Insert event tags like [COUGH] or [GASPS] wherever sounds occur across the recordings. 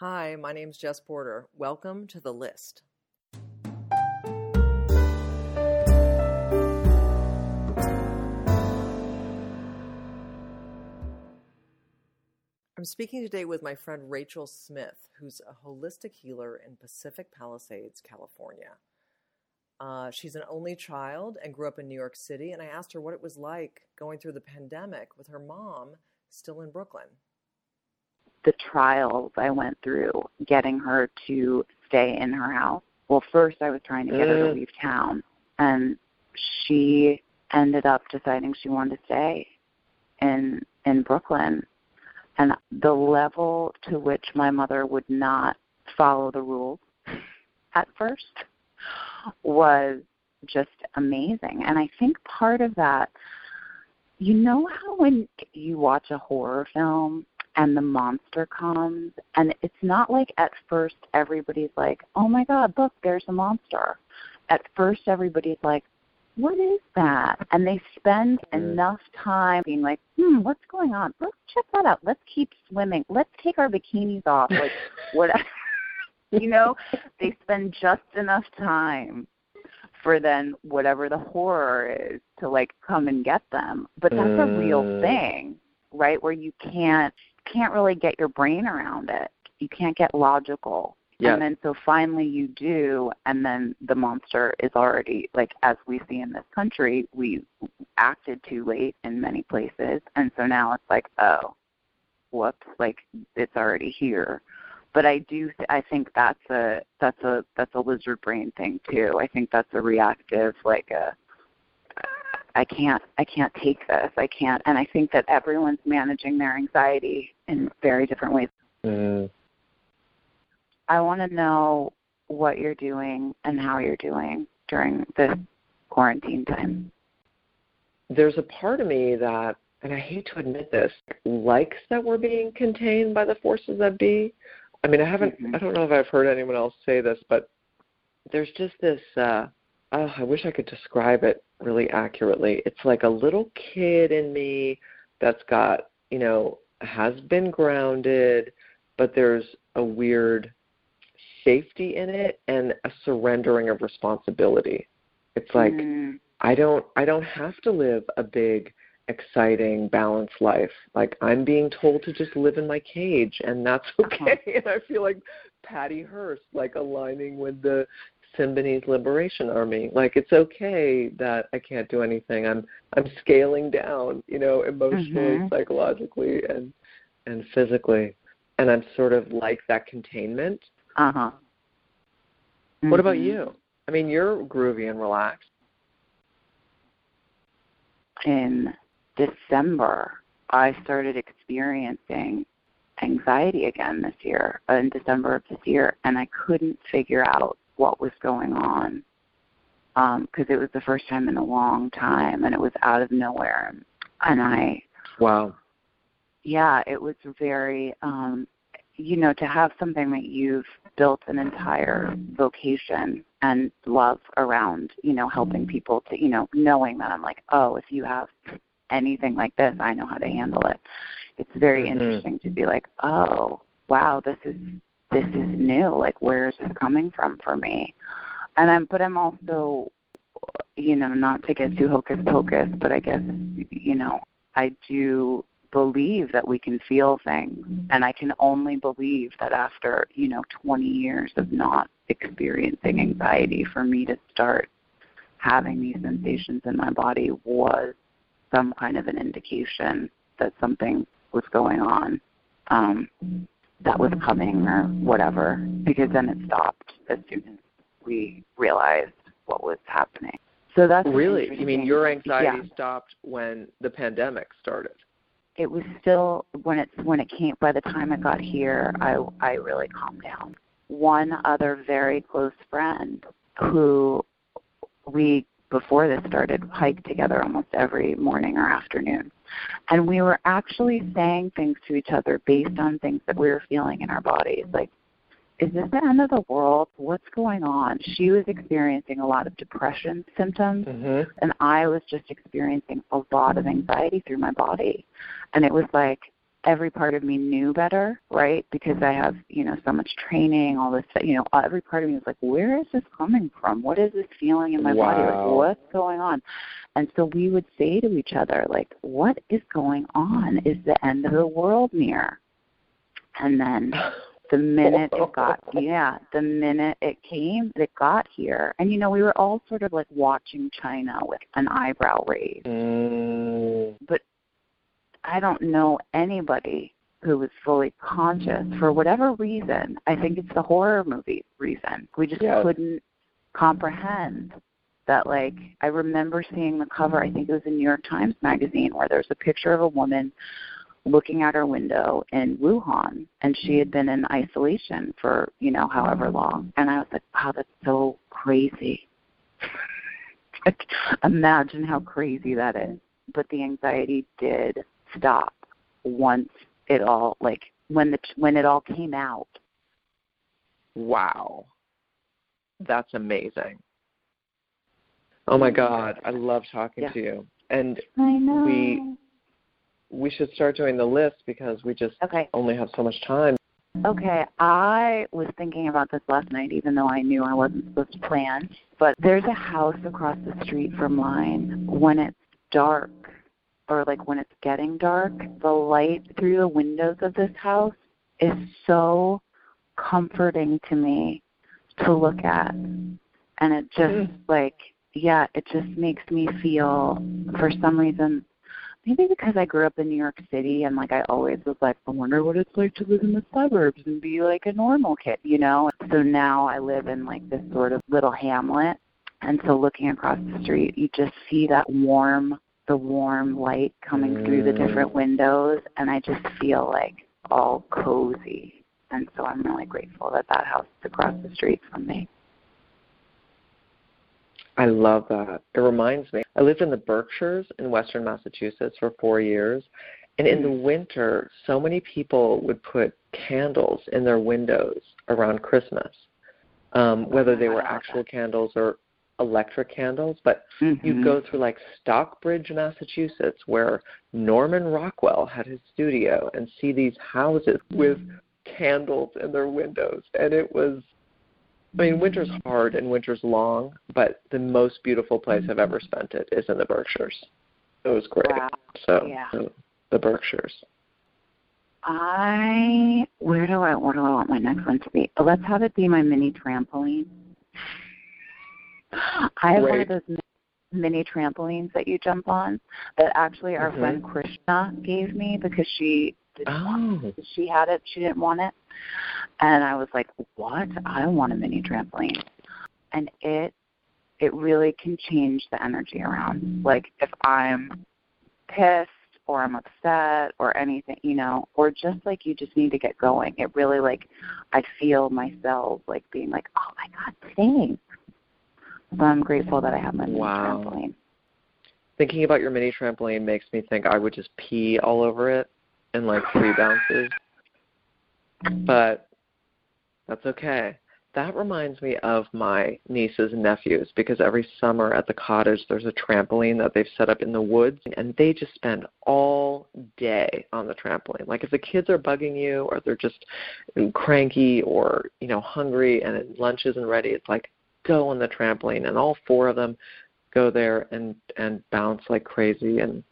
Hi, my name's Jess Porter. Welcome to The List. I'm speaking today with my friend Rachael Smith, who's a holistic healer in Pacific Palisades, California. Uh, she's an only child and grew up in New York City, and I asked her what it was like going through the pandemic with her mom still in Brooklyn. The trials I went through getting her to stay in her house. Well, first I was trying to get her to mm. leave town, and she ended up deciding she wanted to stay in in Brooklyn and the level to which my mother would not follow the rules [LAUGHS] at first was just amazing. And I think part of that, you know how when you watch a horror film and the monster comes, and it's not like at first everybody's like, oh my God, look, there's a monster. At first, everybody's like, what is that? And they spend enough time being like, hmm, what's going on? Let's check that out. Let's keep swimming. Let's take our bikinis off. Like, [LAUGHS] whatever. [LAUGHS] you know, they spend just enough time for then whatever the horror is to like come and get them. But that's a real Mm. thing, right? Where you can't can't really get your brain around it. You can't get logical. Yeah. And then so finally you do and then the monster is already like as we see in this country, we acted too late in many places and so now it's like, oh, whoops, like it's already here. But I do th- I think that's a that's a that's a lizard brain thing too. I think that's a reactive like a I can't I can't take this. I can't and I think that everyone's managing their anxiety in very different ways. Mm. I want to know what you're doing and how you're doing during this quarantine time. There's a part of me that, and I hate to admit this, likes that we're being contained by the forces that be. I mean, I haven't, Mhm. I don't know if I've heard anyone else say this, but there's just this, uh, oh, I wish I could describe it really accurately. It's like a little kid in me that's got, you know, has been grounded, but there's a weird safety in it and a surrendering of responsibility. It's like, Mm, I don't I don't have to live a big exciting balanced life. Like I'm being told to just live in my cage and that's [LAUGHS] okay. And I feel like Patty Hearst like aligning with the Symbionese Liberation Army. Like it's okay that I can't do anything. I'm I'm scaling down, you know, emotionally, Mhm. psychologically and and physically. And I'm sort of like that containment. uh-huh. What about Mhm. you? I mean, you're groovy and relaxed. in December, I started experiencing anxiety again this year, uh, in December of this year, and I couldn't figure out what was going on because it was the first time in a long time, and it was out of nowhere. And I, Wow. yeah, it was very, um, you know, to have something that you've built an entire vocation and love around, you know, helping people to, you know, knowing that I'm like, oh, if you have anything like this, I know how to handle it. It's very Mhm. interesting to be like, oh, wow, this is this is new. Like, where is this coming from for me? And I'm, but I'm also, you know, not to get too hocus pocus, but I guess, you know, I do believe that we can feel things and i can only believe that after you know 20 years of not experiencing anxiety for me to start having these sensations in my body was some kind of an indication that something was going on um that was mm-hmm. coming or whatever because then it stopped as soon as we realized what was happening so that's Really? You mean your anxiety Yeah stopped when the pandemic started? it was still when it when it came by the time I got here i i really calmed down one other very close friend who we before this started hiked together almost every morning or afternoon and we were actually saying things to each other based on things that we were feeling in our bodies like is this the end of the world what's going on she was experiencing a lot of depression symptoms Mm-hmm. and I was just experiencing a lot of anxiety through my body. And it was like every part of me knew better, right? Because I have, you know, so much training, all this, you know, every part of me was like, where is this coming from? What is this feeling in my wow. body? Like, what's going on? And so we would say to each other, like, what is going on? Is the end of the world near? And then the minute it got [LAUGHS] yeah the minute it came it got here and you know we were all sort of like watching china with an eyebrow raised mm. but i don't know anybody who was fully conscious for whatever reason i think it's the horror movie reason we just yes. couldn't comprehend that like i remember seeing the cover i think it was a new york times magazine where there's a picture of a woman looking out her window in Wuhan and she had been in isolation for, you know, however long. And I was like, wow, that's so crazy. [LAUGHS] like, imagine how crazy that is. But the anxiety did stop once it all like when the when it all came out. Wow. That's amazing. Oh my mm-hmm. god, I love talking yeah. to you. And I know. we we should start doing the list because we just okay. only have so much time. Okay, I was thinking about this last night, even though I knew I wasn't supposed to plan. But there's a house across the street from mine. When it's dark, or like when it's getting dark, the light through the windows of this house is so comforting to me to look at. And it just Mm. like, yeah, it just makes me feel, for some reason, maybe because I grew up in New York City and like I always was like, I wonder what it's like to live in the suburbs and be like a normal kid, you know? So now I live in like this sort of little hamlet and so looking across the street you just see that warm the warm light coming through the different windows and I just feel like all cozy. And so I'm really grateful that that house is across the street from me. I love that. It reminds me. I lived in the Berkshires in western Massachusetts for four years. And in the winter, so many people would put candles in their windows around Christmas, um, whether they were actual candles or electric candles. But mm-hmm. you go through like Stockbridge, Massachusetts, where Norman Rockwell had his studio, and see these houses mm. with candles in their windows. And it was I mean, winter's mm. hard and winter's long, but the most beautiful place I've ever mm-hmm. spent it is in the Berkshires. It was great. Wow. So Yeah. the, the Berkshires. I where do I what do I want my next one to be? Oh, let's have it be my mini trampoline. I have one of those mi- mini trampolines that you jump on that actually our Mhm. friend Krishna gave me because she Oh, she had it, she didn't want it. And I was like, What? I want a mini trampoline. And it it really can change the energy around. Like if I'm pissed or I'm upset or anything, you know, or just like you just need to get going. It really like I feel myself like being like, Oh my God, thanks. So I'm grateful that I have my mini Wow. trampoline. thinking about your mini trampoline makes me think I would just pee all over it in like three [LAUGHS] bounces. But that's okay. That reminds me of my nieces and nephews because every summer at the cottage there's a trampoline that they've set up in the woods and they just spend all day on the trampoline. Like if the kids are bugging you or they're just cranky or, you know, hungry and lunch isn't ready, it's like go on the trampoline and all four of them go there and and bounce like crazy and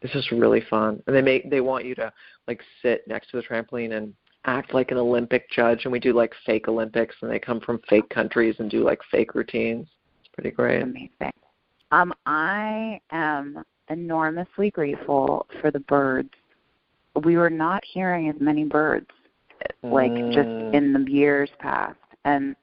it's just really fun. And they make they want you to like sit next to the trampoline and act like an Olympic judge and we do like fake Olympics and they come from fake countries and do like fake routines. It's pretty great. Amazing. Um, I am enormously grateful for the birds. We were not hearing as many birds like just Mm. in the years past and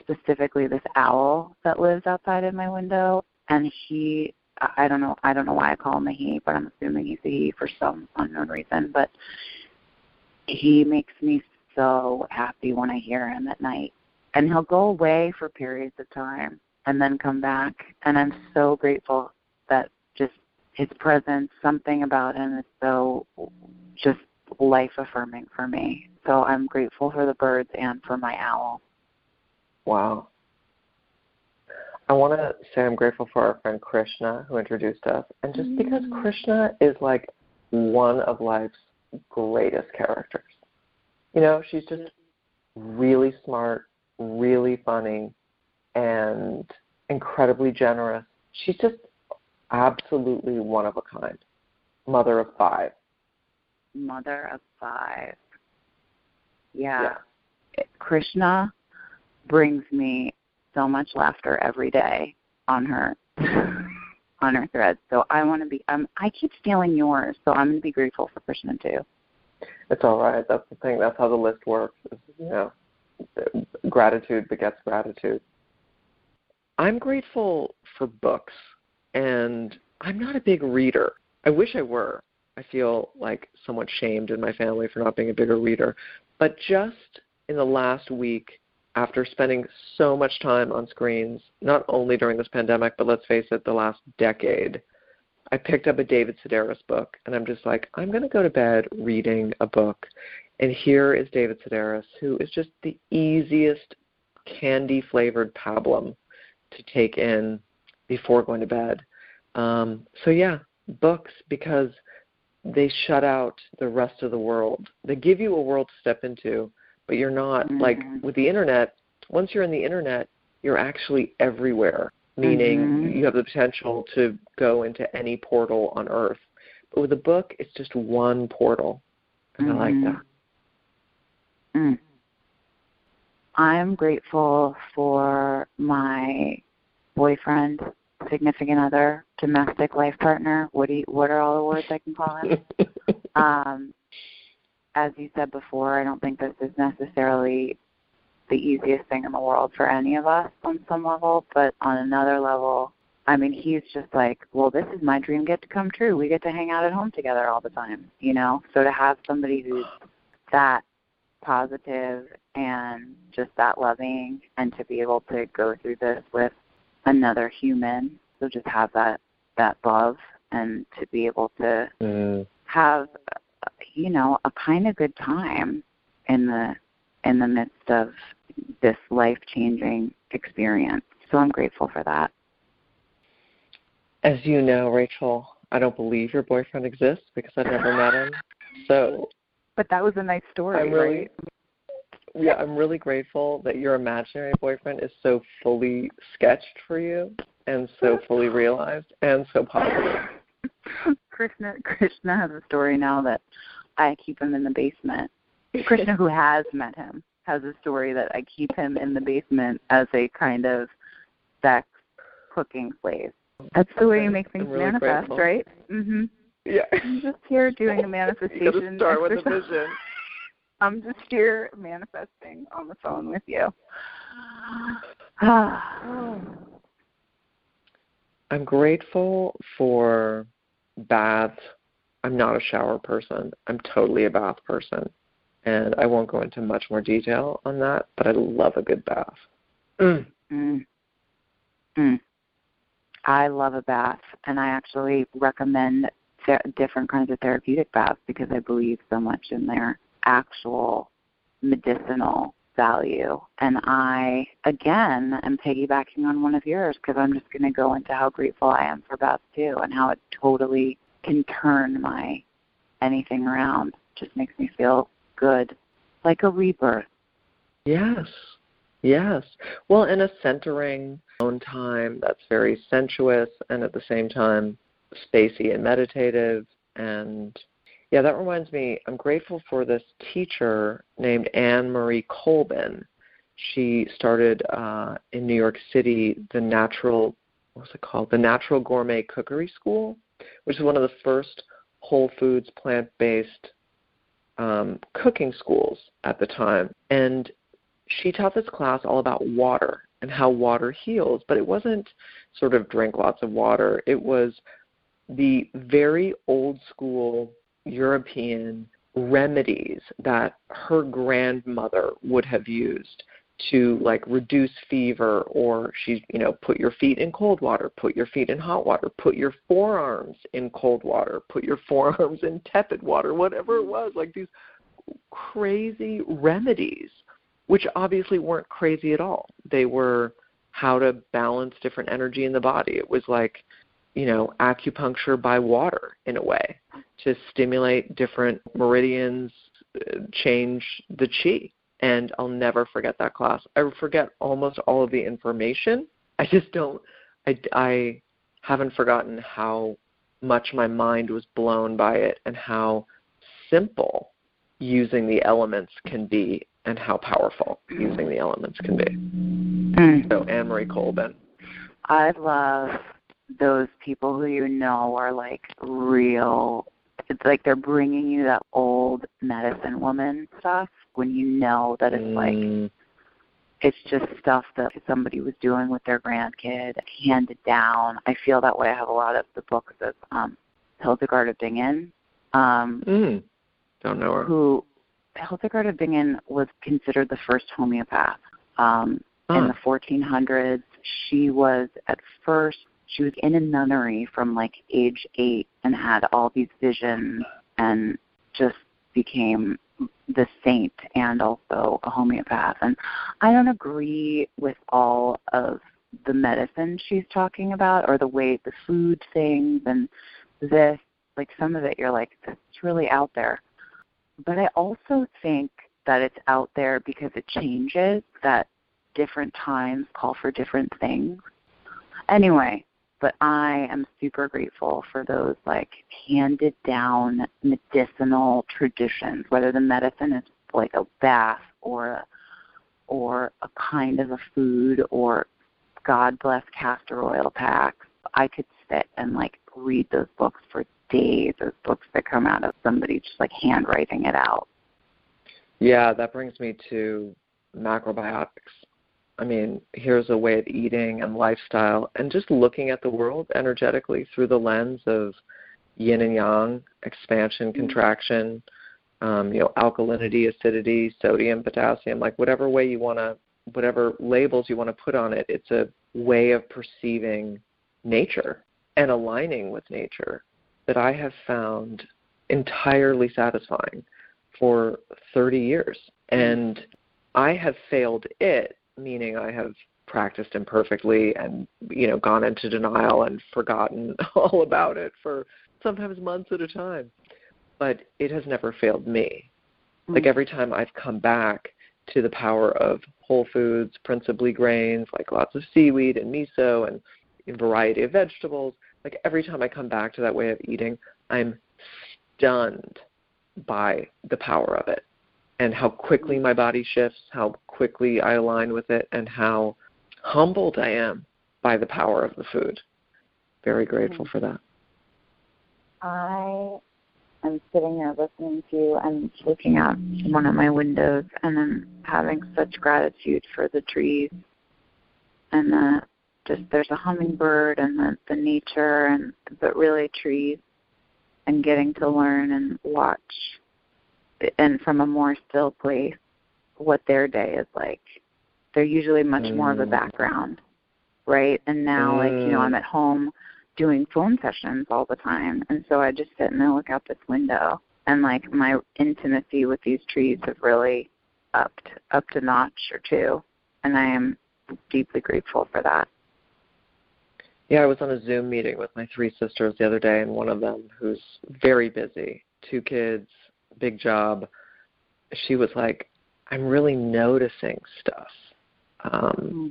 specifically this owl that lives outside of my window and he I don't know I don't know why I call him a he, but I'm assuming he's a he for some unknown reason. But he makes me so happy when I hear him at night. And he'll go away for periods of time and then come back and I'm so grateful that just his presence, something about him is so just life affirming for me. So I'm grateful for the birds and for my owl. Wow. I want to say I'm grateful for our friend Krishna who introduced us. And just because mm. Krishna is like one of life's greatest characters. You know, she's just mm. really smart, really funny, and incredibly generous. She's just absolutely one of a kind. Mother of five. Mother of five. Yeah. yeah. Krishna brings me so much laughter every day on her [LAUGHS] on her thread. So I want to be. Um, I keep stealing yours, so I'm going to be grateful for Krishna too. It's all right. That's the thing. That's how the list works. you know, gratitude begets gratitude. I'm grateful for books, and I'm not a big reader. I wish I were. I feel like somewhat shamed in my family for not being a bigger reader. But just in the last week, after spending so much time on screens, not only during this pandemic, but let's face it, the last decade, I picked up a David Sedaris book, and I'm just like, I'm going to go to bed reading a book. And here is David Sedaris, who is just the easiest candy flavored pablum to take in before going to bed. Um, so, yeah, books because they shut out the rest of the world. They give you a world to step into, but you're not mm-hmm. like with the internet. Once you're in the internet, you're actually everywhere, meaning mm-hmm. you have the potential to go into any portal on Earth. But with a book, it's just one portal, and mm-hmm. I like that. Mm. I'm grateful for my boyfriend significant other, domestic life partner. What do you, what are all the words I can call him? [LAUGHS] um, as you said before, I don't think this is necessarily the easiest thing in the world for any of us on some level, but on another level, I mean, he's just like, well, this is my dream get to come true. We get to hang out at home together all the time, you know? So to have somebody who's that positive and just that loving and to be able to go through this with another human. So just have that that love and to be able to mm. have you know a kind of good time in the in the midst of this life changing experience. So I'm grateful for that. As you know, Rachael, I don't believe your boyfriend exists because I've never met him. So But that was a nice story, I'm really, right? yeah, I'm really grateful that your imaginary boyfriend is so fully sketched for you and so fully realized and so positive. [LAUGHS] Krishna Krishna has a story now that I keep him in the basement. Krishna who has met him has a story that I keep him in the basement as a kind of sex cooking slave. That's the way you make things really manifest, grateful. right? Mhm. Yeah. I'm just here doing a [LAUGHS] manifestation. you start with a vision. [LAUGHS] I'm just here manifesting on the phone with you. [SIGHS] I'm grateful for baths. I'm not a shower person. I'm totally a bath person. And I won't go into much more detail on that, but I love a good bath. Mm. Mm. Mm. I love a bath, and I actually recommend different kinds of therapeutic baths because I believe so much in their actual medicinal value. And I, again, am piggybacking on one of yours because I'm just going to go into how grateful I am for baths too and how it totally can turn my anything around. Just makes me feel good, like a rebirth. Yes. Yes. Well, in a centering own time that's very sensuous and at the same time spacey and meditative and yeah, that reminds me, I'm grateful for this teacher named Annemarie Colbin. She started uh, in New York City the natural, what's it called? The Natural Gourmet Cookery School, which is one of the first whole foods, plant based um, cooking schools at the time. And she taught this class all about water and how water heals, but it wasn't sort of drink lots of water. It was the very old school European remedies that her grandmother would have used to like reduce fever or she you know put your feet in cold water put your feet in hot water put your forearms in cold water put your [LAUGHS] forearms in tepid water whatever it was like these crazy remedies which obviously weren't crazy at all they were how to balance different energy in the body it was like you know, acupuncture by water in a way to stimulate different meridians, uh, change the chi. And I'll never forget that class. I forget almost all of the information. I just don't. I, I haven't forgotten how much my mind was blown by it and how simple using the elements can be and how powerful using the elements can be. Mm. So Annemarie Colbin. I love those people who you know are like real it's like they're bringing you that old medicine woman stuff when you know that it's mm. like it's just stuff that somebody was doing with their grandkid handed down i feel that way i have a lot of the books of um hildegard of bingen um mm. don't know her who hildegard of bingen was considered the first homeopath um huh. in the 1400s she was at first she was in a nunnery from like age eight and had all these visions and just became the saint and also a homeopath. And I don't agree with all of the medicine she's talking about or the way the food things and this like some of it you're like it's really out there but i also think that it's out there because it changes that different times call for different things anyway but I am super grateful for those like handed down medicinal traditions, whether the medicine is like a bath or a, or a kind of a food or God bless castor oil packs. I could sit and like read those books for days, those books that come out of somebody just like handwriting it out. Yeah, that brings me to macrobiotics. I mean, here's a way of eating and lifestyle and just looking at the world energetically through the lens of yin and yang, expansion, mm-hmm. contraction, um, you know, alkalinity, acidity, sodium, potassium, like whatever way you want to, whatever labels you want to put on it, it's a way of perceiving nature and aligning with nature that I have found entirely satisfying for 30 years. Mm-hmm. And I have failed it meaning I have practiced imperfectly and you know gone into denial and forgotten [LAUGHS] all about it for sometimes months at a time. But it has never failed me. Mm-hmm. like every time i've come back to the power of whole foods principally grains like lots of seaweed and miso and a variety of vegetables like every time i come back to that way of eating i'm stunned by the power of it and how quickly my body shifts, how quickly I align with it, and how humbled I am by the power of the food. Very grateful for that. I am sitting here listening to you and looking out one of my windows, and I'm having such gratitude for the trees and the just there's a hummingbird and the, the nature and but really trees and getting to learn and watch and from a more still place what their day is like. They're usually much mm. more of a mm. background, right? And now, mm. like you know, I'm mm. at home doing phone sessions all the time, and so I just sit and I look out this window, and like my intimacy with these trees have really upped up a notch or two, and I am deeply grateful for that. Yeah, I was on a Zoom meeting with my three sisters the other day, and one of them, who's very busy, two kids, big job, she was like, I'm really noticing stuff. Um, mm-hmm.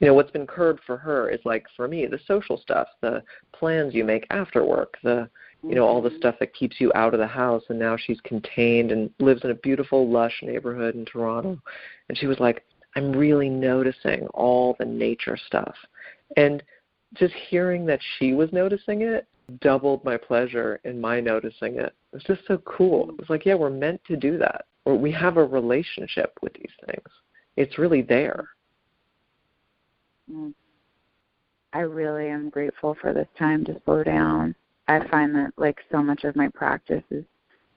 You know, what's been curbed for her is like for me, the social stuff, the plans you make after work, the you know, all the mm-hmm. stuff that keeps you out of the house and now she's contained and lives in a beautiful lush neighborhood in Toronto. And she was like, I'm really noticing all the nature stuff. And just hearing that she was noticing it doubled my pleasure in my noticing it. It was just so cool. It was like, yeah, we're meant to do that. Or we have a relationship with these things. It's really there. Mm. I really am grateful for this time to slow down. I find that like so much of my practice is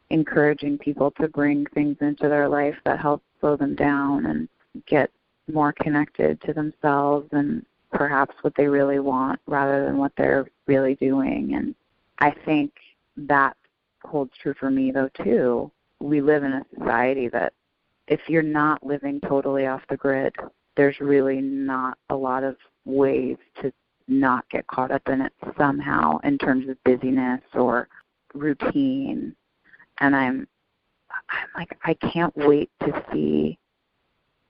encouraging people to bring things into their life that help slow them down and get more connected to themselves and perhaps what they really want rather than what they're really doing. And I think that holds true for me though too. We live in a society that if you're not living totally off the grid, there's really not a lot of ways to not get caught up in it somehow in terms of busyness or routine. And I'm I'm like I can't wait to see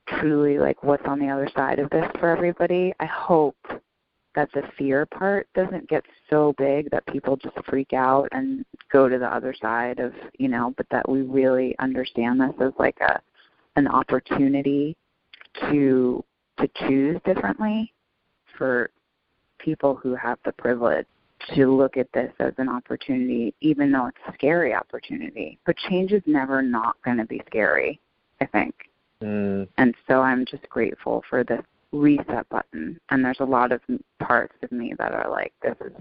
truly like what's on the other side of this for everybody. I hope that the fear part doesn't get so big that people just freak out and go to the other side of, you know, but that we really understand this as like a an opportunity to to choose differently for people who have the privilege to look at this as an opportunity, even though it's a scary opportunity. But change is never not going to be scary, I think. Mm. And so I'm just grateful for this reset button. And there's a lot of parts of me that are like, this is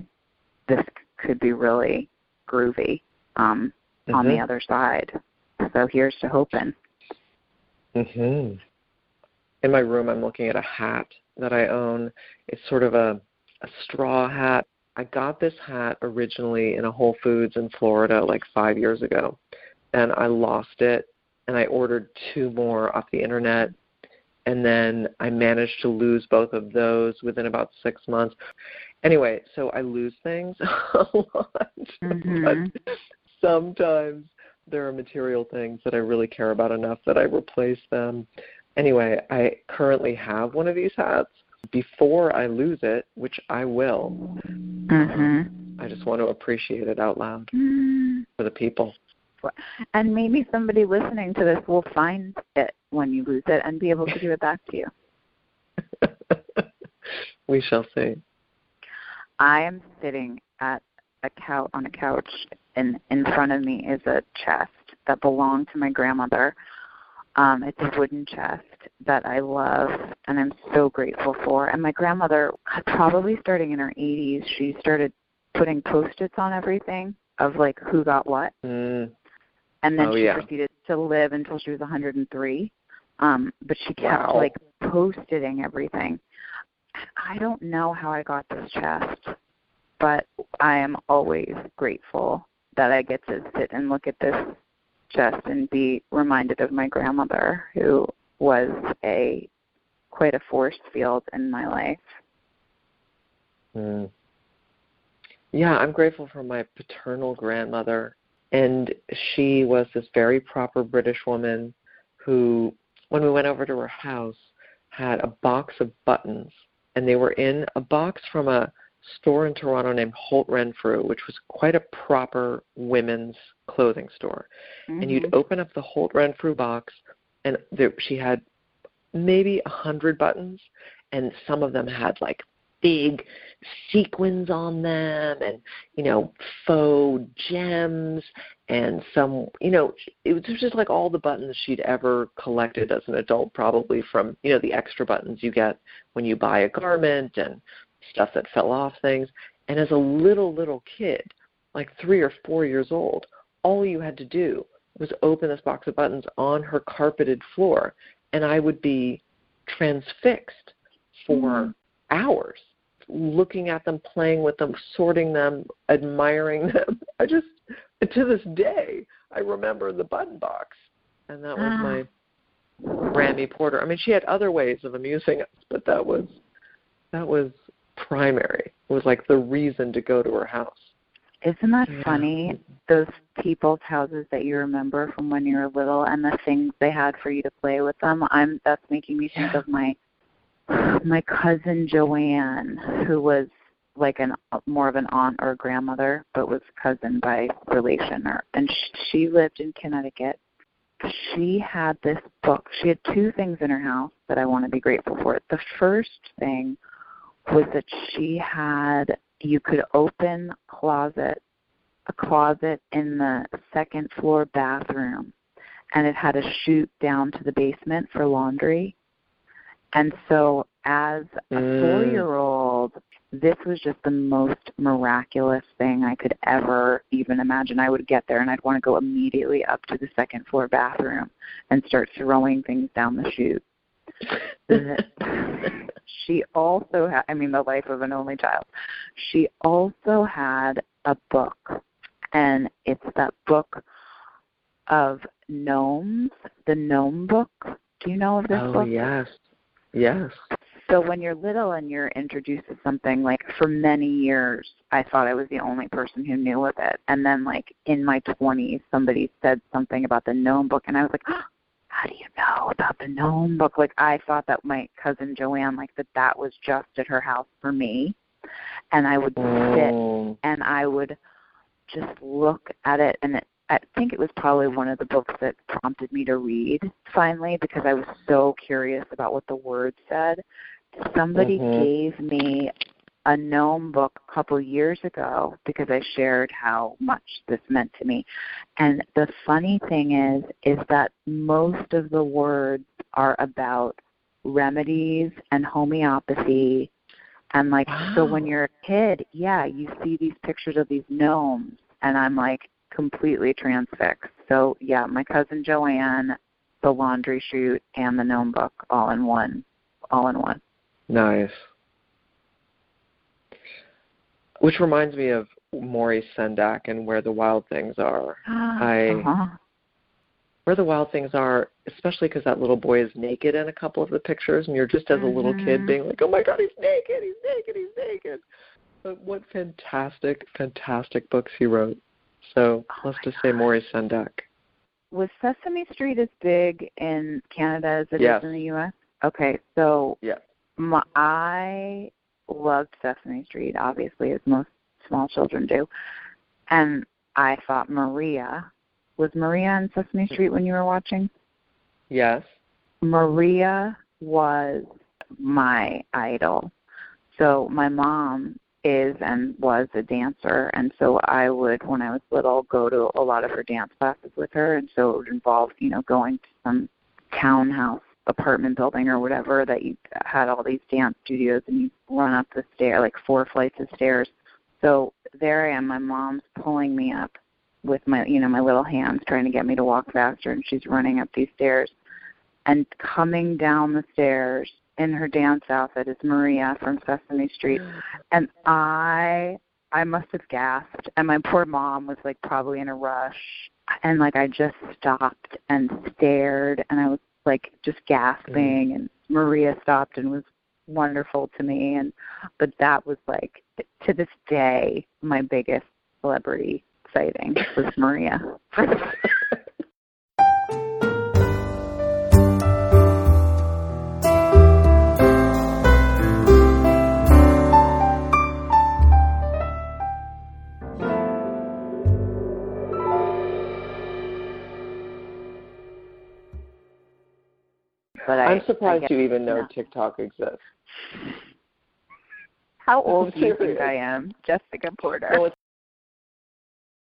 this could be really groovy um, mm-hmm. on the mm-hmm. other side. So here's to hoping. Mhm. In my room, I'm looking at a hat that I own. It's sort of a a straw hat. I got this hat originally in a Whole Foods in Florida like 5 years ago. And I lost it and I ordered two more off the internet and then I managed to lose both of those within about 6 months. Anyway, so I lose things [LAUGHS] a lot. Mm-hmm. But sometimes there are material things that I really care about enough that I replace them. Anyway, I currently have one of these hats. Before I lose it, which I will, mm-hmm. I just want to appreciate it out loud mm-hmm. for the people. And maybe somebody listening to this will find it when you lose it and be able to give it back to you. [LAUGHS] we shall see. I am sitting at a couch on a couch and in front of me is a chest that belonged to my grandmother. Um, it's a wooden chest that I love and I'm so grateful for. And my grandmother, probably starting in her 80s, she started putting post-its on everything of like who got what. Mm. And then oh, she yeah. proceeded to live until she was 103. Um, but she kept wow. like post-iting everything. I don't know how I got this chest, but I am always grateful that I get to sit and look at this chest and be reminded of my grandmother who was a quite a force field in my life. Mm. Yeah, I'm grateful for my paternal grandmother and she was this very proper British woman who when we went over to her house had a box of buttons and they were in a box from a store in Toronto named Holt Renfrew, which was quite a proper women's clothing store. Mm-hmm. And you'd open up the Holt Renfrew box, and there, she had maybe a hundred buttons, and some of them had like big sequins on them and you know faux gems and some you know it was just like all the buttons she'd ever collected as an adult probably from you know the extra buttons you get when you buy a garment and stuff that fell off things. And as a little, little kid, like three or four years old, all you had to do was open this box of buttons on her carpeted floor, and I would be transfixed for mm. hours looking at them, playing with them, sorting them, admiring them. [LAUGHS] I just, to this day, I remember the button box, and that was my ah. Grammy Porter. I mean, she had other ways of amusing us, but that was that was primary. It was like the reason to go to her house. Isn't that yeah. funny? Those people's houses that you remember from when you were little and the things they had for you to play with them. I'm that's making me think yeah. of my my cousin Joanne, who was like an more of an aunt or grandmother, but was cousin by relation. Or and she lived in Connecticut. She had this book. She had two things in her house that I want to be grateful for. The first thing was that she had you could open closet a closet in the second floor bathroom and it had a chute down to the basement for laundry and so as a mm. four year old this was just the most miraculous thing I could ever even imagine. I would get there and I'd want to go immediately up to the second floor bathroom and start throwing things down the chute. [LAUGHS] she also had, I mean, the life of an only child. She also had a book, and it's that book of gnomes, the gnome book. Do you know of this oh, book? Oh, yes. Yes. so when you're little and you're introduced to something, like for many years, I thought I was the only person who knew of it. And then, like in my 20s, somebody said something about the gnome book, and I was like, oh, "How do you know about the gnome book?" Like I thought that my cousin Joanne, like that, that was just at her house for me, and I would sit Mm. and I would just look at it and it, I think it was probably one of the books that prompted me to read finally because I was so curious about what the words said. Somebody Mhm. gave me a gnome book a couple years ago because I shared how much this meant to me. And the funny thing is is that most of the words are about remedies and homeopathy and like so when you're a kid, yeah, you see these pictures of these gnomes and I'm like completely transfixed. So yeah, my cousin Joanne, the laundry chute and the gnome book all in one all in one. Nice. Which reminds me of Maurice Sendak and Where the Wild Things Are. [GASPS] I- uh-huh. Where the Wild Things Are, especially because that little boy is naked in a couple of the pictures, and you're just as a little kid Mhm. being like, "Oh my God, he's naked! He's naked! He's naked!" But what fantastic, fantastic books he wrote. So Oh let's just say. Maurice Sendak. Was Sesame Street as big in Canada as it is Yes. in the US? Okay, so Yeah. my, I loved Sesame Street, obviously, as most small children do. And I thought Maria was Maria on Sesame Street when you were watching? Yes. Maria was my idol. So my mom is and was a dancer. And so I would when I was little go to a lot of her dance classes with her. And so it would involve, you know, going to some townhouse apartment building or whatever that you had all these dance studios and you run up the stair like four flights of stairs. So there I am, my mom's pulling me up with my you know, my little hands trying to get me to walk faster and she's running up these stairs. And coming down the stairs in her dance outfit is Maria from Sesame Street and I I must have gasped and my poor mom was like probably in a rush and like I just stopped and stared and I was like just gasping mm. and Maria stopped and was wonderful to me and but that was like to this day my biggest celebrity sighting was Maria. [LAUGHS] But I, I'm surprised I you even know no. TikTok exists. How old [LAUGHS] do you think I am, Jessica Porter? It's